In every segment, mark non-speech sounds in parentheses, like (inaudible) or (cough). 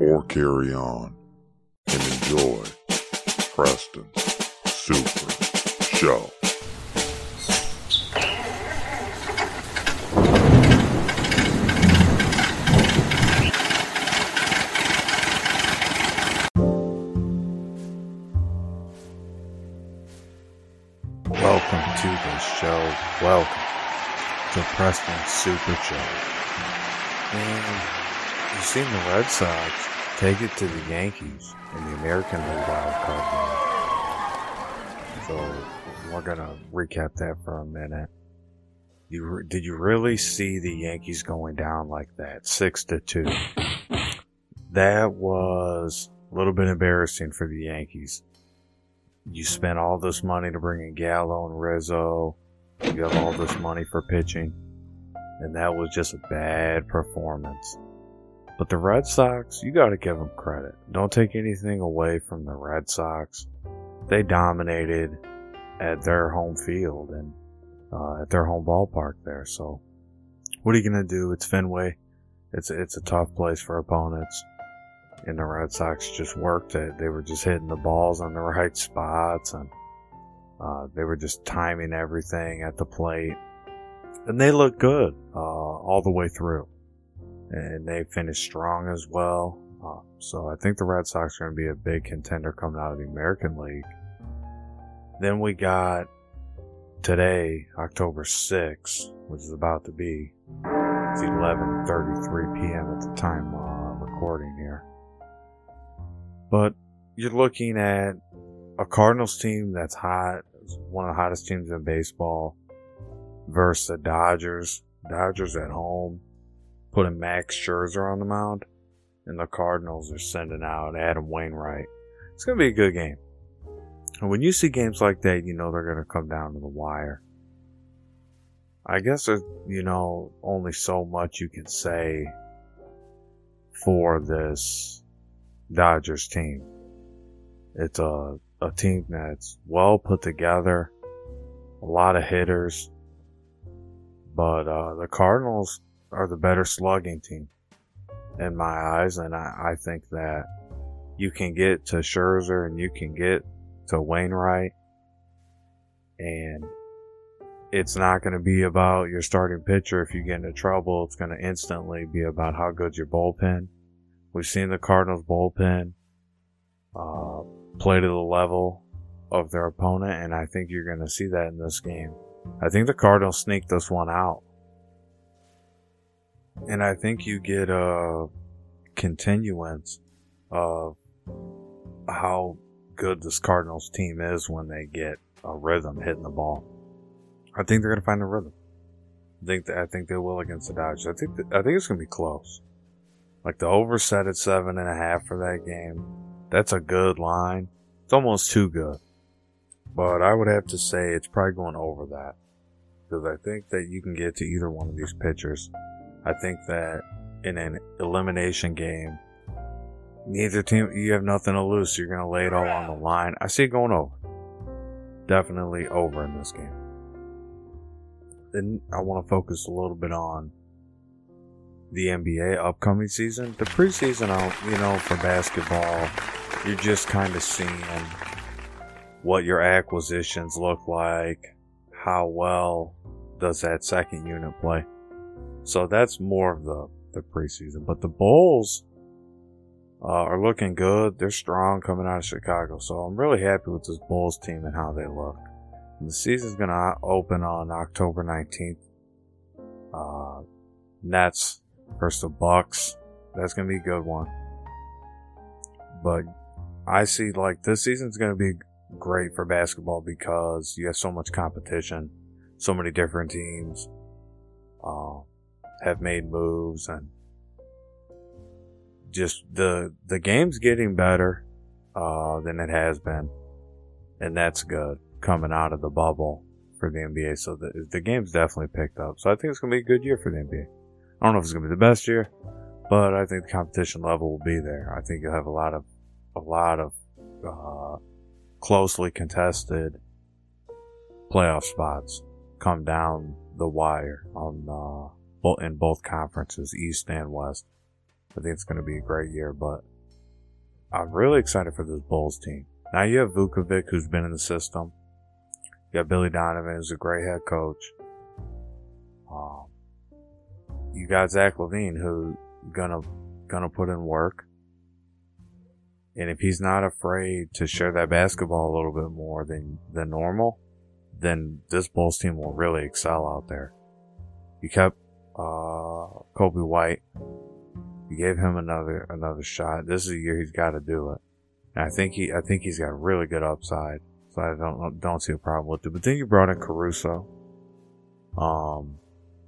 or carry on and enjoy Preston's Super Show. Welcome to the show. Welcome to Preston's Super Show. And you've seen the Red Sox take it to the Yankees in the American League wild card game. So we're gonna recap that for a minute. You re- did you really see the Yankees going down like that, six to two? That was a little bit embarrassing for the Yankees. You spent all this money to bring in Gallo and Rizzo. You have all this money for pitching, and that was just a bad performance. But the Red Sox, you got to give them credit. Don't take anything away from the Red Sox. They dominated at their home field and uh, at their home ballpark there. So, what are you gonna do? It's Fenway. It's it's a tough place for opponents. And the Red Sox just worked it. They were just hitting the balls on the (laughs) right spots, and uh, they were just timing everything at the plate. And they looked good uh, all the way through and they finished strong as well. Uh, so I think the Red Sox are going to be a big contender coming out of the American League. Then we got today, October 6th, which is about to be. It's 11:33 p.m. at the time uh, recording here. But you're looking at a Cardinals team that's hot, one of the hottest teams in baseball, versus the Dodgers. Dodgers at home putting Max Scherzer on the mound, and the Cardinals are sending out Adam Wainwright. It's going to be a good game. And when you see games like that, you know they're going to come down to the wire. I guess there's, you know, only so much you can say for this Dodgers team. It's a, a team that's well put together, a lot of hitters, but uh, the Cardinals are the better slugging team in my eyes, and I, I think that you can get to Scherzer and you can get to Wainwright, and it's not going to be about your starting pitcher if you get into trouble. It's going to instantly be about how good your bullpen. We've seen the Cardinals bullpen uh, play to the level of their opponent, and I think you're going to see that in this game. I think the Cardinals sneak this one out. And I think you get a continuance of how good this Cardinals team is when they get a rhythm hitting the ball. I think they're going to find a rhythm. I think that, I think they will against the Dodgers. I think I think it's going to be close. Like the over set at seven and a half for that game. That's a good line. It's almost too good. But I would have to say it's probably going over that. Because I think that you can get to either one of these pitchers. I think that in an elimination game, neither team, you have nothing to lose, so you're going to lay it all on the line. I see it going over. Definitely over in this game. Then I want to focus a little bit on the NBA upcoming season. The preseason, you know, for basketball, you're just kind of seeing what your acquisitions look like, how well does that second unit play. So that's more of the, the preseason. But the Bulls uh, are looking good. They're strong coming out of Chicago. So I'm really happy with this Bulls team and how they look. And the season's going to open on October 19th. Uh, Nets versus the Bucks. That's going to be a good one. But I see like this season's going to be great for basketball because you have so much competition, so many different teams. Uh, have made moves and just the the game's getting better uh, than it has been, and that's good coming out of the bubble for the NBA. So the the game's definitely picked up. So I think it's gonna be a good year for the NBA. I don't know if it's gonna be the best year, but I think the competition level will be there. I think you'll have a lot of a lot of uh, closely contested playoff spots come down the wire on uh, in both conferences, East and West. I think it's going to be a great year, but I'm really excited for this Bulls team. Now you have Vukovic, who's been in the system. You got Billy Donovan, who's a great head coach. Um, you got Zach LaVine, who's gonna gonna put in work. And if he's not afraid to share that basketball a little bit more than than normal, then this Bulls team will really excel out there. You kept uh, Coby White. You gave him another another shot. This is a year he's got to do it. And I think he I think he's got really good upside. So I don't don't see a problem with it. But then you brought in Caruso. Um,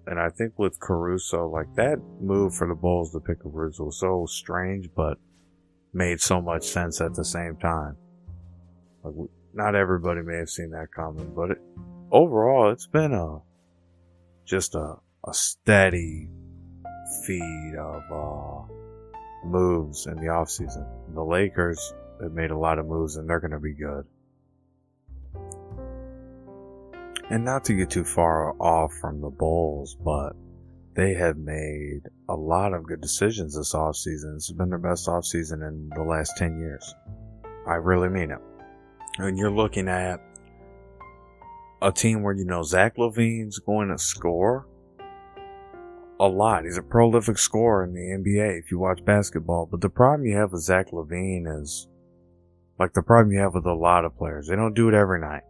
and I think with Caruso, like that move for the Bulls to pick Caruso was so strange, but made so much sense at the same time. Like, not everybody may have seen that coming, but it, overall, it's been a just a, a steady feed of uh, moves in the offseason. The Lakers have made a lot of moves, and they're going to be good. And not to get too far off from the Bulls, but they have made a lot of good decisions this offseason. This has been their best offseason in the last 10 years. I really mean it. And you're looking at a team where you know Zach LaVine's going to score a lot. He's a prolific scorer in the NBA if you watch basketball. But the problem you have with Zach LaVine is like the problem you have with a lot of players. They don't do it every night.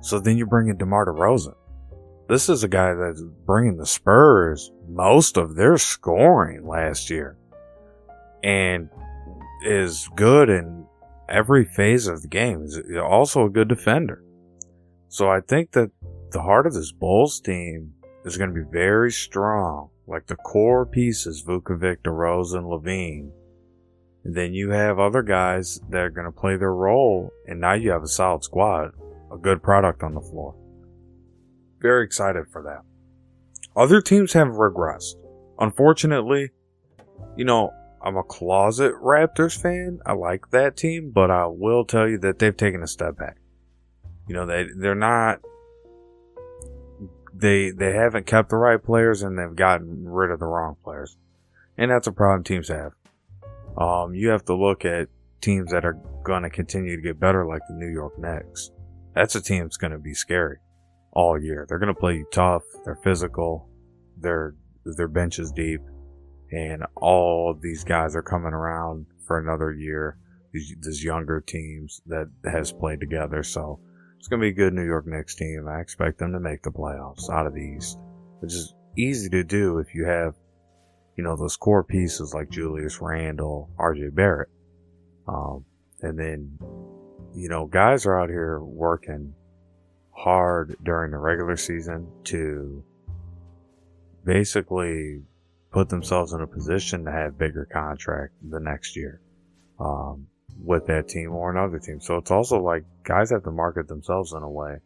So then you bring in DeMar DeRozan. This is a guy that's bringing the Spurs most of their scoring last year and is good in every phase of the game. He's also a good defender. So I think that the heart of this Bulls team is going to be very strong. Like the core pieces, Vukovic, DeRozan, LaVine. And then you have other guys that are going to play their role. And now you have a solid squad, a good product on the floor. Very excited for that. Other teams have regressed. Unfortunately, you know, I'm a closet Raptors fan. I like that team, but I will tell you that they've taken a step back. You know, they they're not they they haven't kept the right players and they've gotten rid of the wrong players. And that's a problem teams have. Um, you have to look at teams that are going to continue to get better, like the New York Knicks. That's a team that's going to be scary all year. They're going to play you tough. They're physical. Their their bench is deep, and all these guys are coming around for another year. These, these younger teams that has played together, so it's going to be a good New York Knicks team. I expect them to make the playoffs out of the East, which is easy to do if you have, you know, those core pieces like Julius Randle, RJ Barrett. Um, and then, you know, guys are out here working hard during the regular season to basically put themselves in a position to have bigger contract the next year. Um, with that team or another team. So it's also like guys have to market themselves in a way.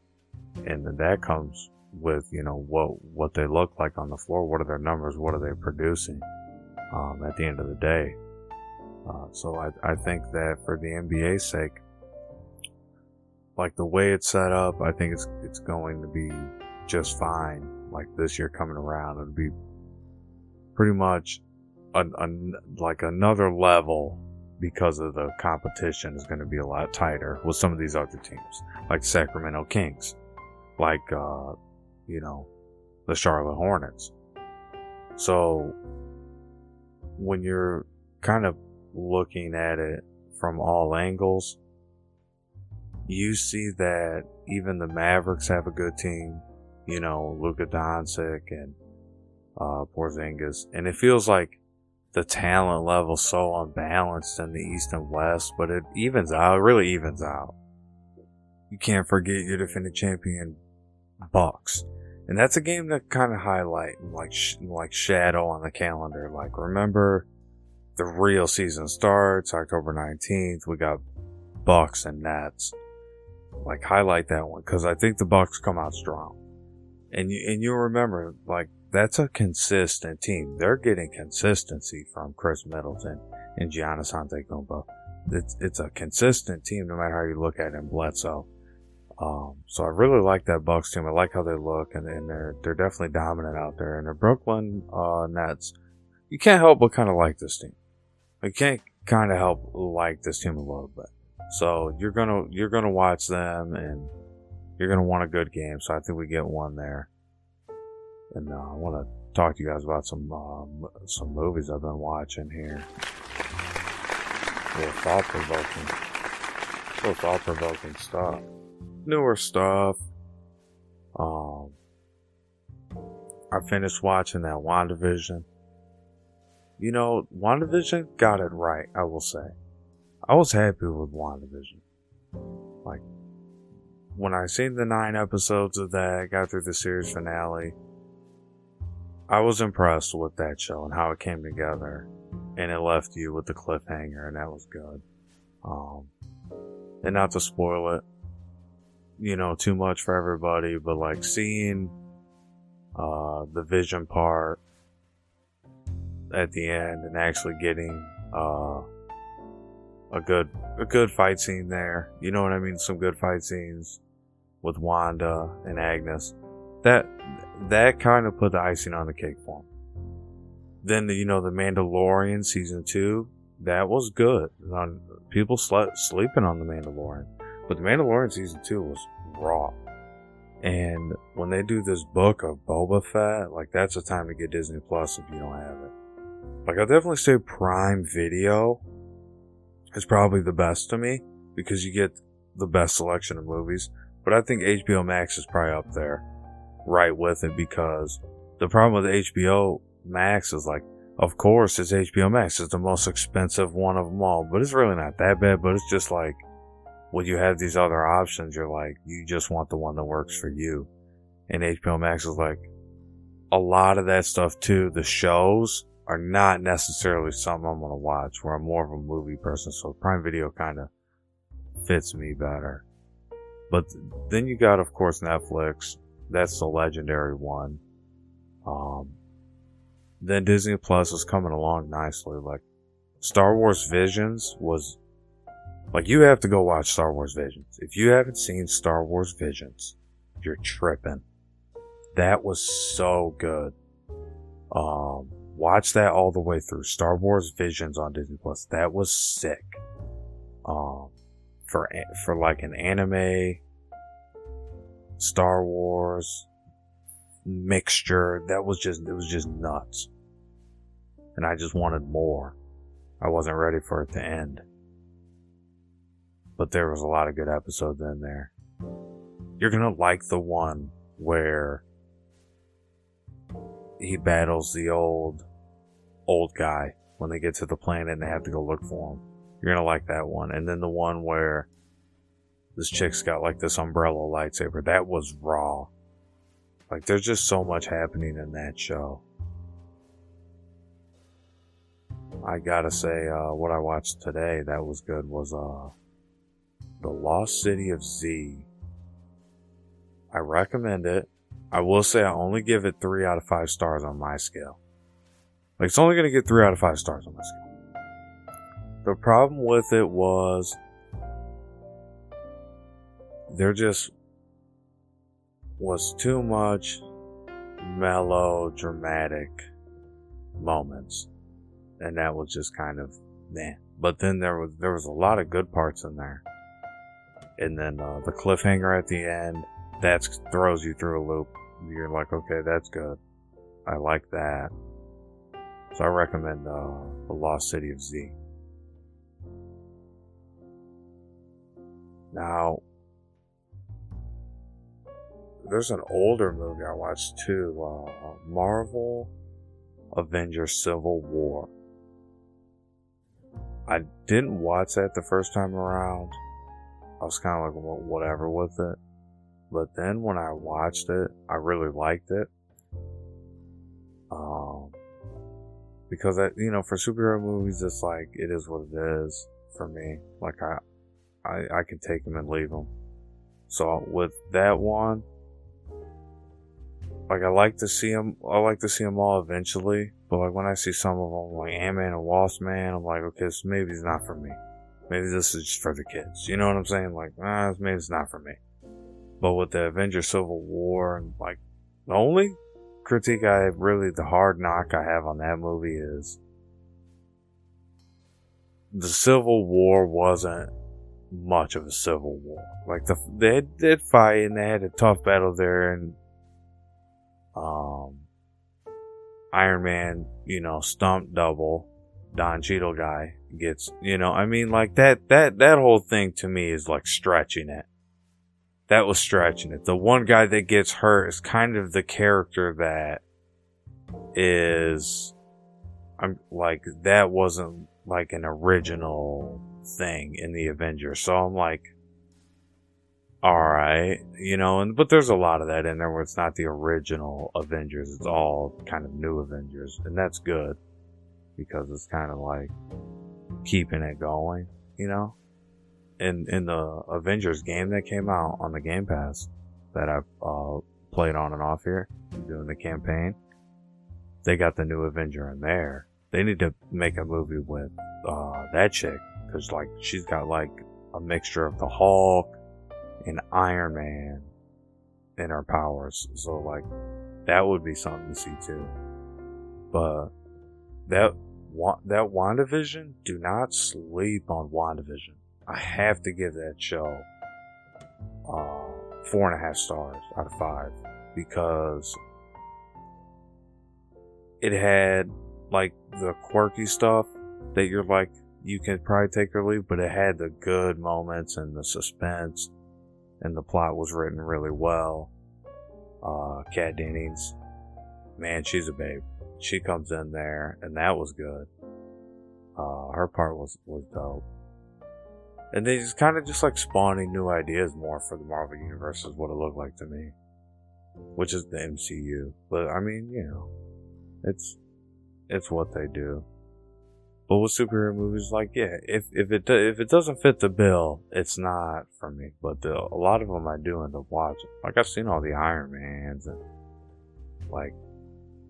And then that comes with, you know, what, what they look like on the floor. What are their numbers? What are they producing? Um, at the end of the day. Uh, so I, I think that for the NBA's sake, like the way it's set up, I think it's, it's going to be just fine. Like this year coming around, it'll be pretty much a, a, like another level because of the competition is going to be a lot tighter with some of these other teams, like Sacramento Kings, like, uh, you know, the Charlotte Hornets. So when you're kind of looking at it from all angles, you see that even the Mavericks have a good team, you know, Luka Doncic and uh, Porzingis, and it feels like the talent level so unbalanced in the East and West, but it evens out. It really evens out. You can't forget your defending champion Bucks, and that's a game that kind of highlight and like sh- like shadow on the calendar. Like remember the real season starts October 19th. We got Bucks and Nets. Like highlight that one because I think the Bucks come out strong. And you and you remember like that's a consistent team. They're getting consistency from Khris Middleton and Giannis Antetokounmpo. It's it's a consistent team no matter how you look at it in Bledsoe. Um, so I really like that Bucks team. I like how they look, and, and they're they're definitely dominant out there. And the Brooklyn uh, Nets, you can't help but kind of like this team. You can't kind of help like this team a little bit. So you're gonna you're gonna watch them, and you're gonna want a good game. So I think we get one there. And uh, I want to talk to you guys about some uh, some movies I've been watching here. Little thought provoking, little thought provoking stuff newer stuff. Um, I finished watching that WandaVision. You know, WandaVision got it right, I will say. I was happy with WandaVision. Like, when I seen the nine episodes of that, got through the series finale, I was impressed with that show and how it came together. And it left you with the cliffhanger, and that was good. Um, and not to spoil it, you know, too much for everybody, but like seeing uh, the vision part at the end and actually getting uh, a good a good fight scene there. You know what I mean? Some good fight scenes with Wanda and Agnes. That that kind of put the icing on the cake for me. Then the, you know the Mandalorian season two that was good. Um, people slept sleeping on the Mandalorian. But The Mandalorian season two was raw. And when they do this book of Boba Fett, like that's the time to get Disney Plus if you don't have it. Like I definitely say Prime Video is probably the best to me because you get the best selection of movies. But I think HBO Max is probably up there right with it because the problem with HBO Max is like, of course, it's HBO Max. It's the most expensive one of them all, but it's really not that bad. But it's just like when you have these other options, you're like, you just want the one that works for you. And HBO Max is like, a lot of that stuff too, the shows are not necessarily something I'm going to watch where I'm more of a movie person. So Prime Video kind of fits me better. But then you got, of course, Netflix. That's the legendary one. Um, then Disney Plus is coming along nicely. Like Star Wars Visions was like, you have to go watch Star Wars Visions. If you haven't seen Star Wars Visions, you're tripping. That was so good. Um, watch that all the way through. Star Wars Visions on Disney Plus. That was sick. Um, for, for like an anime, Star Wars mixture, that was just, it was just nuts. And I just wanted more. I wasn't ready for it to end but there was a lot of good episodes in there. You're gonna like the one where he battles the old, old guy when they get to the planet and they have to go look for him. You're gonna like that one. And then the one where this chick's got like this umbrella lightsaber. That was raw. Like there's just so much happening in that show. I gotta say, uh, what I watched today that was good was, uh, the Lost City of Z. I recommend it. I will say I only give it three out of five stars on my scale. Like it's only gonna get three out of five stars on my scale. The problem with it was there just was too much melodramatic moments. And that was just kind of man. But then there was there was a lot of good parts in there and then uh, the cliffhanger at the end that throws you through a loop. You're like, okay, that's good. I like that. So I recommend uh, the Lost City of Z. Now, there's an older movie I watched too, uh, Marvel Avengers Civil War. I didn't watch that the first time around I was kind of like whatever with it. But then when I watched it, I really liked it. Um, because I, you know, for superhero movies, it's like it is what it is for me. Like I, I, I can take them and leave them. So with that one, like I like to see them. I like to see them all eventually. But like when I see some of them, like Ant Man and Wasp Man, I'm like, okay, so maybe it's not for me. Maybe this is just for the kids. You know what I'm saying? Like, ah, maybe it's not for me. But with the Avengers Civil War and like the only critique I have really the hard knock I have on that movie is the Civil War wasn't much of a civil war. Like the they did fight and they had a tough battle there and um Iron Man, you know, stump double Don Cheadle guy gets, you know, I mean like that that that whole thing to me is like stretching it. That was stretching it. The one guy that gets hurt is kind of the character that is I'm like that wasn't like an original thing in the Avengers. So I'm like alright, you know, and but there's a lot of that in there where it's not the original Avengers, it's all kind of new Avengers, and that's good because it's kind of like keeping it going, you know. In in the Avengers game that came out on the Game Pass that I've uh, played on and off here doing the campaign, they got the new Avenger in there. They need to make a movie with uh, that chick because like she's got like a mixture of the Hulk and Iron Man in her powers. So like that would be something to see too. But that that WandaVision, do not sleep on WandaVision. I have to give that show uh, four and a half stars out of five because it had like the quirky stuff that you're like you can probably take or leave, but it had the good moments and the suspense and the plot was written really well. Uh, Kat Dennings, man, she's a babe. She comes in there, and that was good. Uh, her part was was dope. And they just kind of just like spawning new ideas more for the Marvel Universe is what it looked like to me. Which is the MCU. But I mean, you know, it's, it's what they do. But with superhero movies, like, yeah, if, if it, if it doesn't fit the bill, it's not for me. But the, a lot of them I do end up watching. Like, I've seen all the Iron Mans and, like,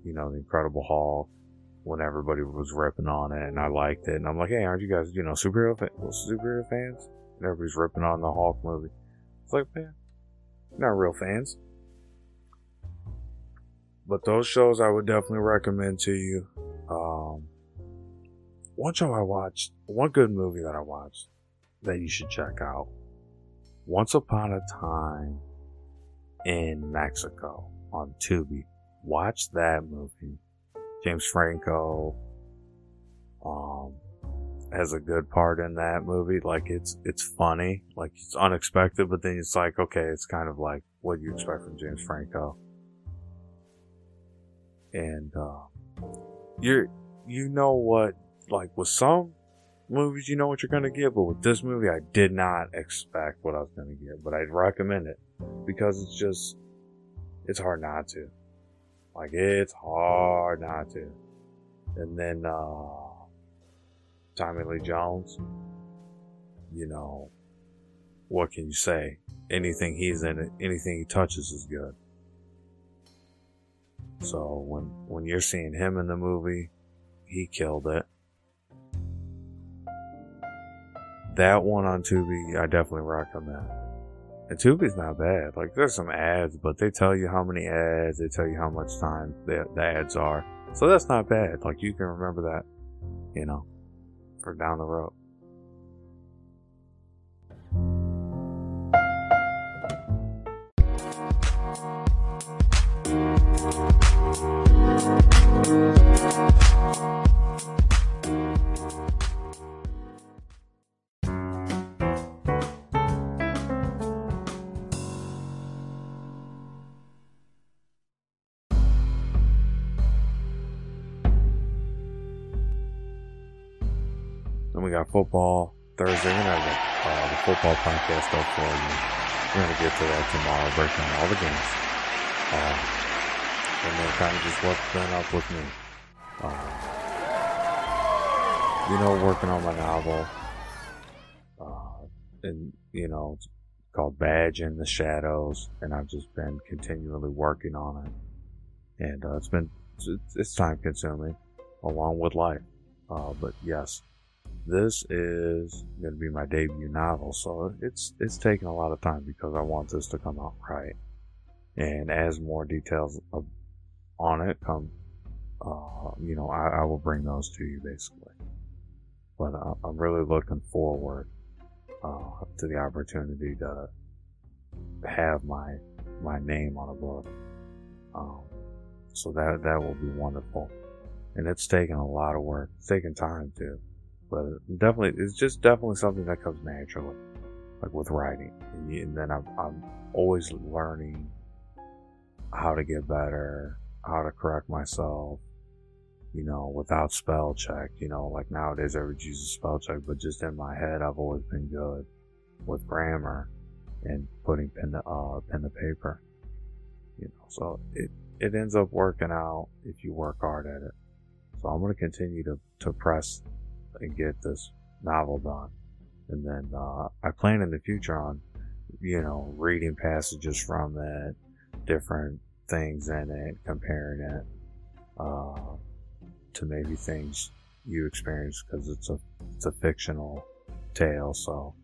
you know, the Incredible Hulk when everybody was ripping on it, and I liked it. And I'm like, hey, aren't you guys, you know, superhero fa- superhero fans? And everybody's ripping on the Hulk movie. It's like, man, not real fans. But those shows I would definitely recommend to you. Um, one show I watched, one good movie that I watched that you should check out. Once Upon a Time in Mexico on Tubi. Watch that movie James Franco um, has a good part in that movie. Like it's it's funny, like it's unexpected, but then it's like okay, it's kind of like what you expect from James Franco. And uh, you're you know what like with some movies you know what you're gonna get, but with this movie I did not expect what I was gonna get, but I'd recommend it because it's just it's hard not to. Like it's hard not to. And then uh Tommy Lee Jones, you know, what can you say? Anything he's in it, anything he touches is good. So when when you're seeing him in the movie, he killed it. That one on Tubi, I definitely recommend. And Tubi's not bad. Like there's some ads, but they tell you how many ads, they tell you how much time the, the ads are. So that's not bad. Like you can remember that, you know, for down the road. Football Thursday. We're gonna have uh, the football podcast up for you. We're gonna get to that tomorrow, breaking all the games, uh, and then kind of just what's been up with me. Uh, you know, working on my novel, uh, and you know, it's called Badge in the Shadows, and I've just been continually working on it, and uh, it's been it's time consuming, along with life. Uh, but yes, this is going to be my debut novel, so it's it's taking a lot of time because I want this to come out right. And as more details on it come, uh, you know, I, I, will bring those to you basically. But uh, I'm really looking forward uh, to the opportunity to have my my name on a book. Um, so that that will be wonderful. And it's taken a lot of work. It's taken time too but definitely it's just definitely something that comes naturally like with writing. And, and then I'm, I'm always learning how to get better how to correct myself you know without spell check you know like nowadays I would use a spell check but just in my head I've always been good with grammar and putting pen to uh, pen to paper you know. So it it ends up working out if you work hard at it. So I'm going to continue to to press and get this novel done. And then uh, I plan in the future on, you know, reading passages from it, different things in it, comparing it uh, to maybe things you experience because it's a it's a fictional tale. So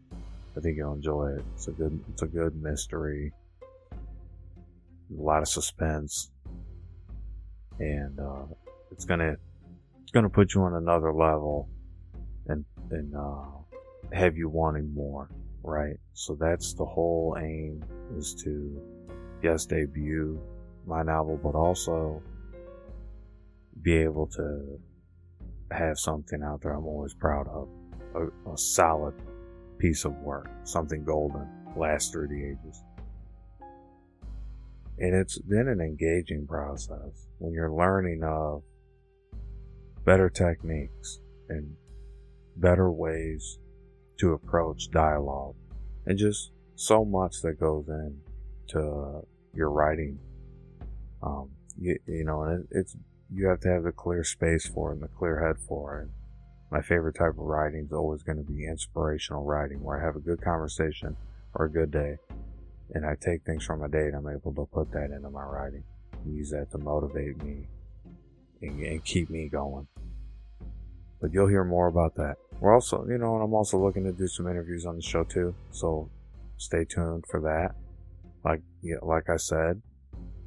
I think you'll enjoy it. It's a good it's a good mystery, a lot of suspense, and uh, it's gonna it's gonna put you on another level and and uh, have you wanting more, right? So that's the whole aim is to yes debut my novel, but also be able to have something out there I'm always proud of, a, a solid piece of work, something golden, lasts through the ages. And it's been an engaging process when you're learning of better techniques and better ways to approach dialogue and just so much that goes into your writing. Um, you, you know, and it, it's, you have to have the clear space for it and the clear head for it. My favorite type of writing is always going to be inspirational writing where I have a good conversation or a good day and I take things from a day and I'm able to put that into my writing use that to motivate me and, and keep me going. But you'll hear more about that. We're also, you know, and I'm also looking to do some interviews on the show too. So stay tuned for that. Like, yeah, like I said,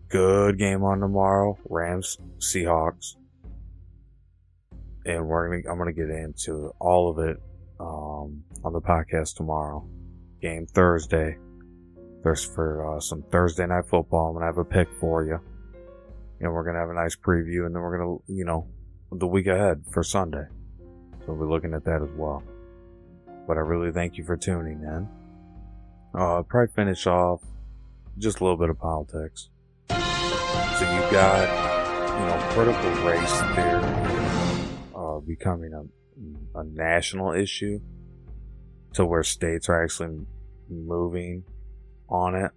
good game on tomorrow. Rams, Seahawks. And we're gonna, I'm gonna get into all of it, um, on the podcast tomorrow. Game Thursday. There's for, uh, some Thursday night football. I'm gonna have a pick for you. And we're gonna have a nice preview and then we're gonna, you know, the week ahead for Sunday. So we'll be looking at that as well. But I really thank you for tuning in. Uh, probably finish off just a little bit of politics. So you've got, you know, critical race theory uh, becoming a, a national issue to where states are actually moving on it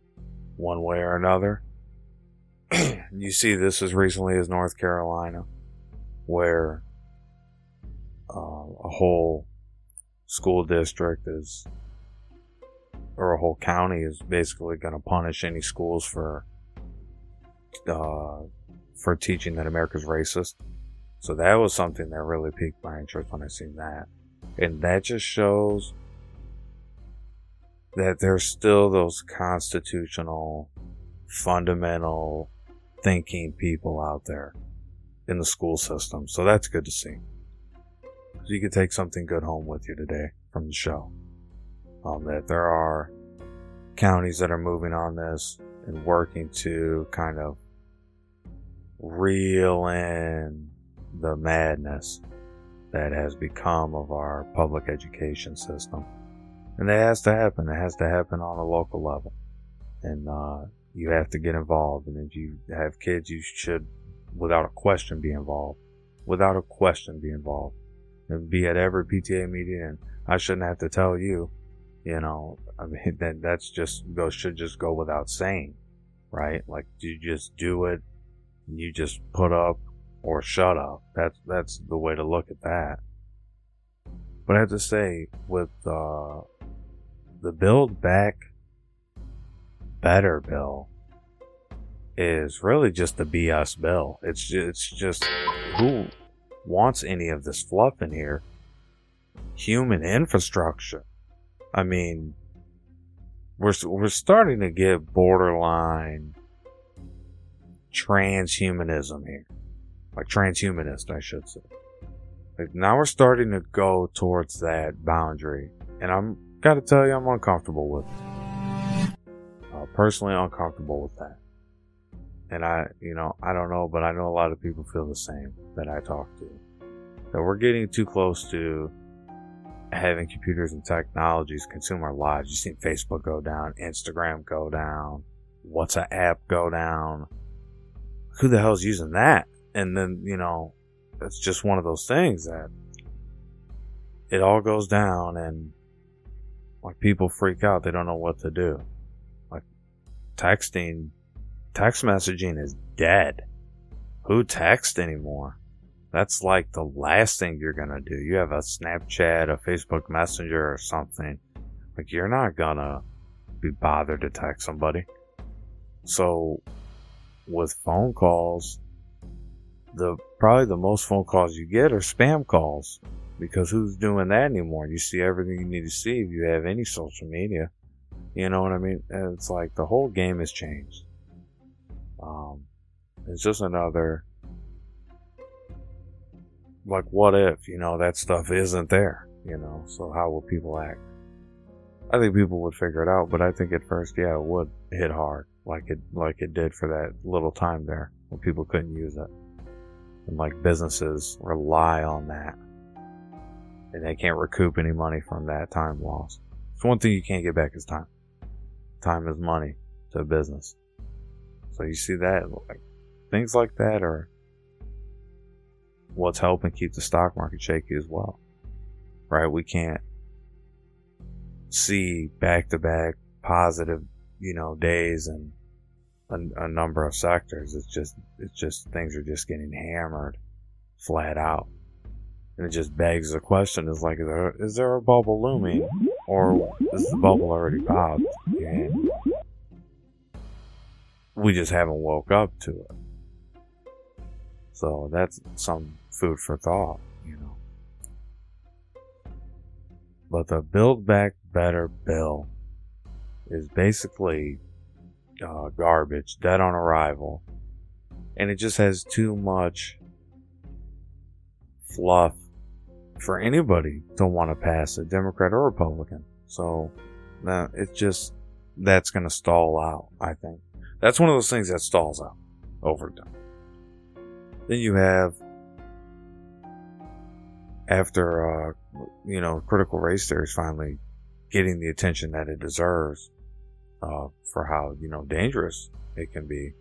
one way or another. (clears throat) you see this as recently as North Carolina, where uh, a whole school district is, or a whole county is basically going to punish any schools for, uh, for teaching that America's racist. So that was something that really piqued my interest when I seen that. And that just shows that there's still those constitutional, fundamental thinking people out there in the school system. So that's good to see. So you can take something good home with you today from the show. Um, that there are counties that are moving on this and working to kind of reel in the madness that has become of our public education system. And that has to happen. It has to happen on a local level. And, uh, you have to get involved. And if you have kids, you should, without a question, be involved. Without a question, be involved be at every PTA meeting and I shouldn't have to tell you, you know, I mean, (laughs) then that's just go, should just go without saying, right? Like you just do it you just put up or shut up. That's, that's the way to look at that. But I have to say, with uh, the Build Back Better bill, is really just the BS bill. It's just, it's just who wants any of this fluff in here? Human infrastructure. I mean, we're we're starting to get borderline transhumanism here, like transhumanist, I should say. Like now we're starting to go towards that boundary, and I'm gotta tell you, I'm uncomfortable with it. Uh, personally, uncomfortable with that. And I, you know, I don't know, but I know a lot of people feel the same that I talk to. That we're getting too close to having computers and technologies consume our lives. You've seen Facebook go down, Instagram go down, WhatsApp go down. Who the hell's using that? And then, you know, it's just one of those things that it all goes down and like people freak out. They don't know what to do. Like texting text messaging is dead. Who texts anymore? That's like the last thing you're gonna do. You have a Snapchat, a Facebook Messenger, or something. Like you're not gonna be bothered to text somebody. So, with phone calls, the probably the most phone calls you get are spam calls because who's doing that anymore? You see everything you need to see if you have any social media. You know what I mean? It's like the whole game has changed. Um, it's just another like what if you know that stuff isn't there you know? So how will people act? I think people would figure it out but i think at first yeah it would hit hard like it like it did for that little time there when people couldn't use it. And like businesses rely on that. And they can't recoup any money from that time loss it's one thing you can't get back is time. Time is money to a business so you see that, like things like that are what's helping keep the stock market shaky as well. Right? We can't see back to back positive, you know, days and a, a, number of sectors. It's just, it's just things are just getting hammered flat out. And it just begs the question is like, is there, is there a bubble looming or is the bubble already popped? And we just haven't woke up to it. So that's some food for thought, you know. But the Build Back Better bill is basically uh, garbage, dead on arrival, and it just has too much fluff for anybody to want to pass a Democrat or Republican. So, it's just that's going to stall out, I think. That's one of those things that stalls out over time. Then you have, after, uh, you know, critical race theory is finally getting the attention that it deserves, uh, for how, you know, dangerous it can be.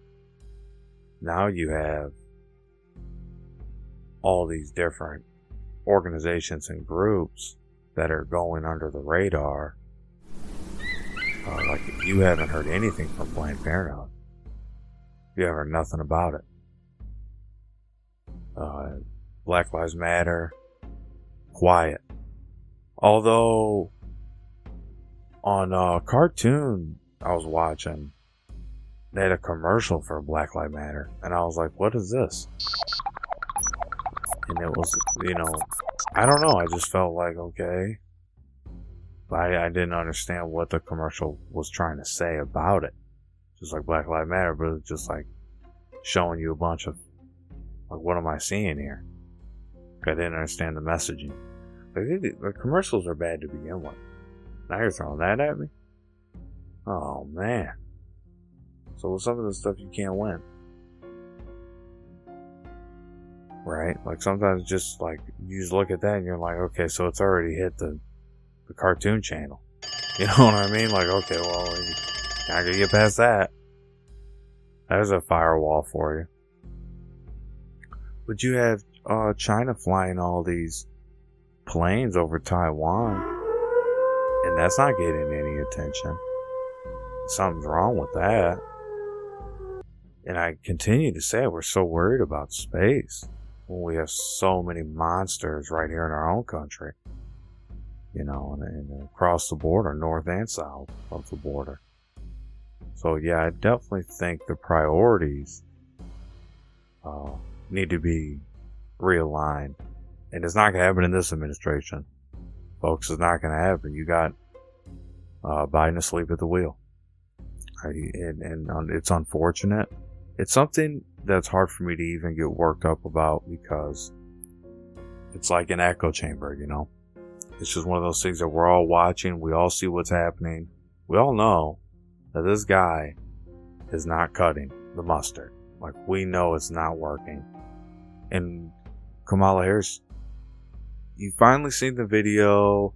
Now you have all these different organizations and groups that are going under the radar you haven't heard anything from Planned Parenthood. You haven't heard nothing about it. Uh, Black Lives Matter, quiet. Although on a cartoon I was watching, they had a commercial for Black Lives Matter, and I was like, "What is this?" And it was, you know, I don't know. I just felt like okay, I, I didn't understand what the commercial was trying to say about it. Just like Black Lives Matter, but it's just like showing you a bunch of like, what am I seeing here? I didn't understand the messaging. Like, the commercials are bad to begin with. Now you're throwing that at me? Oh man. So with some of the stuff you can't win. Right? Like sometimes just like you just look at that and you're like, okay, so it's already hit the the cartoon channel. (laughs) You know what I mean? Like, okay, well, I gotta get past that. There's a firewall for you. But you have uh, China flying all these planes over Taiwan, and that's not getting any attention. Something's wrong with that. And I continue to say we're so worried about space when we have so many monsters right here in our own country you know, and, and across the border, north and south of the border. So yeah, I definitely think the priorities uh, need to be realigned, and it's not going to happen in this administration, folks. It's not going to happen. You got uh, Biden asleep at the wheel, and, and it's unfortunate. It's something that's hard for me to even get worked up about because it's like an echo chamber, you know. It's just one of those things that we're all watching. We all see what's happening. We all know that this guy is not cutting the mustard. Like we know it's not working. And Kamala Harris, you finally seen the video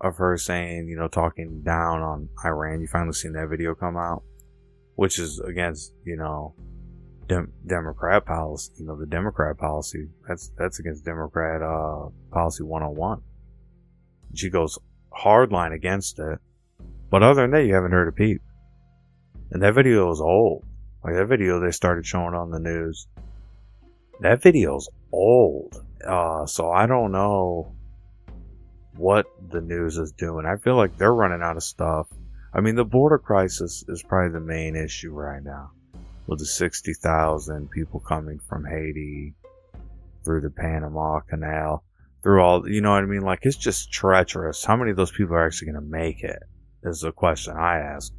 of her saying, you know, talking down on Iran. You finally seen that video come out, which is against, you know, Dem- Democrat policy. You know, the Democrat policy. That's that's against Democrat uh, policy 101. She goes hardline against it. But other than that, you haven't heard a peep. And that video is old. Like that video they started showing on the news. That video's old. Uh, so I don't know what the news is doing. I feel like they're running out of stuff. I mean, the border crisis is probably the main issue right now. With the 60,000 people coming from Haiti through the Panama Canal, through all, you know what I mean? Like, it's just treacherous. How many of those people are actually going to make it? Is the question I ask.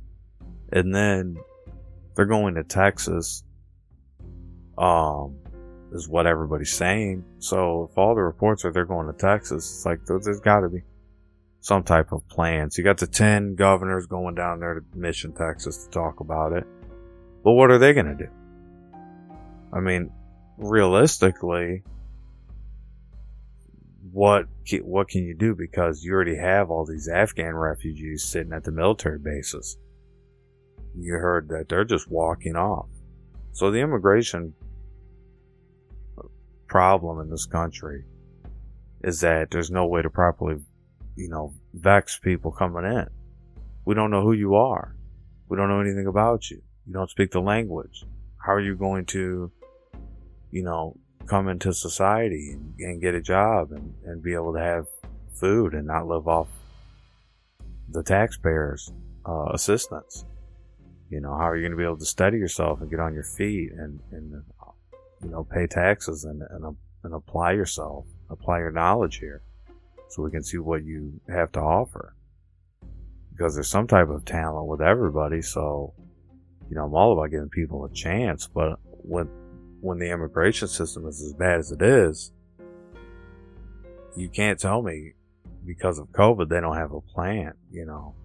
And then they're going to Texas. Um, is what everybody's saying. So if all the reports are they're going to Texas, it's like there's got to be some type of plan. So you got the 10 governors going down there to Mission, Texas to talk about it. But what are they going to do? I mean, realistically, what what can you do because you already have all these Afghan refugees sitting at the military bases. You heard that they're just walking off. So the immigration problem in this country is that there's no way to properly, you know, vex people coming in. We don't know who you are. We don't know anything about you. You don't speak the language. How are you going to, you know, come into society and, and get a job and, and be able to have food and not live off the taxpayers' uh, assistance? You know, how are you going to be able to study yourself and get on your feet and, and you know, pay taxes and, and, and apply yourself, apply your knowledge here so we can see what you have to offer. Because there's some type of talent with everybody, so, you know, I'm all about giving people a chance, but when, when the immigration system is as bad as it is, you can't tell me because of COVID they don't have a plan, you know.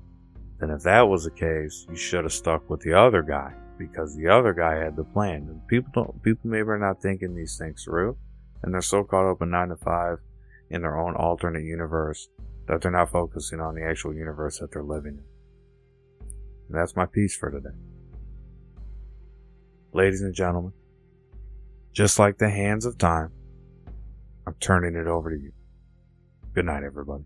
Then if that was the case, you should have stuck with the other guy because the other guy had the plan. And people don't, people maybe are not thinking these things through, and they're so caught up in nine to five in their own alternate universe that they're not focusing on the actual universe that they're living in. And that's my piece for today. Ladies and gentlemen, just like the hands of time, I'm turning it over to you. Good night, everybody.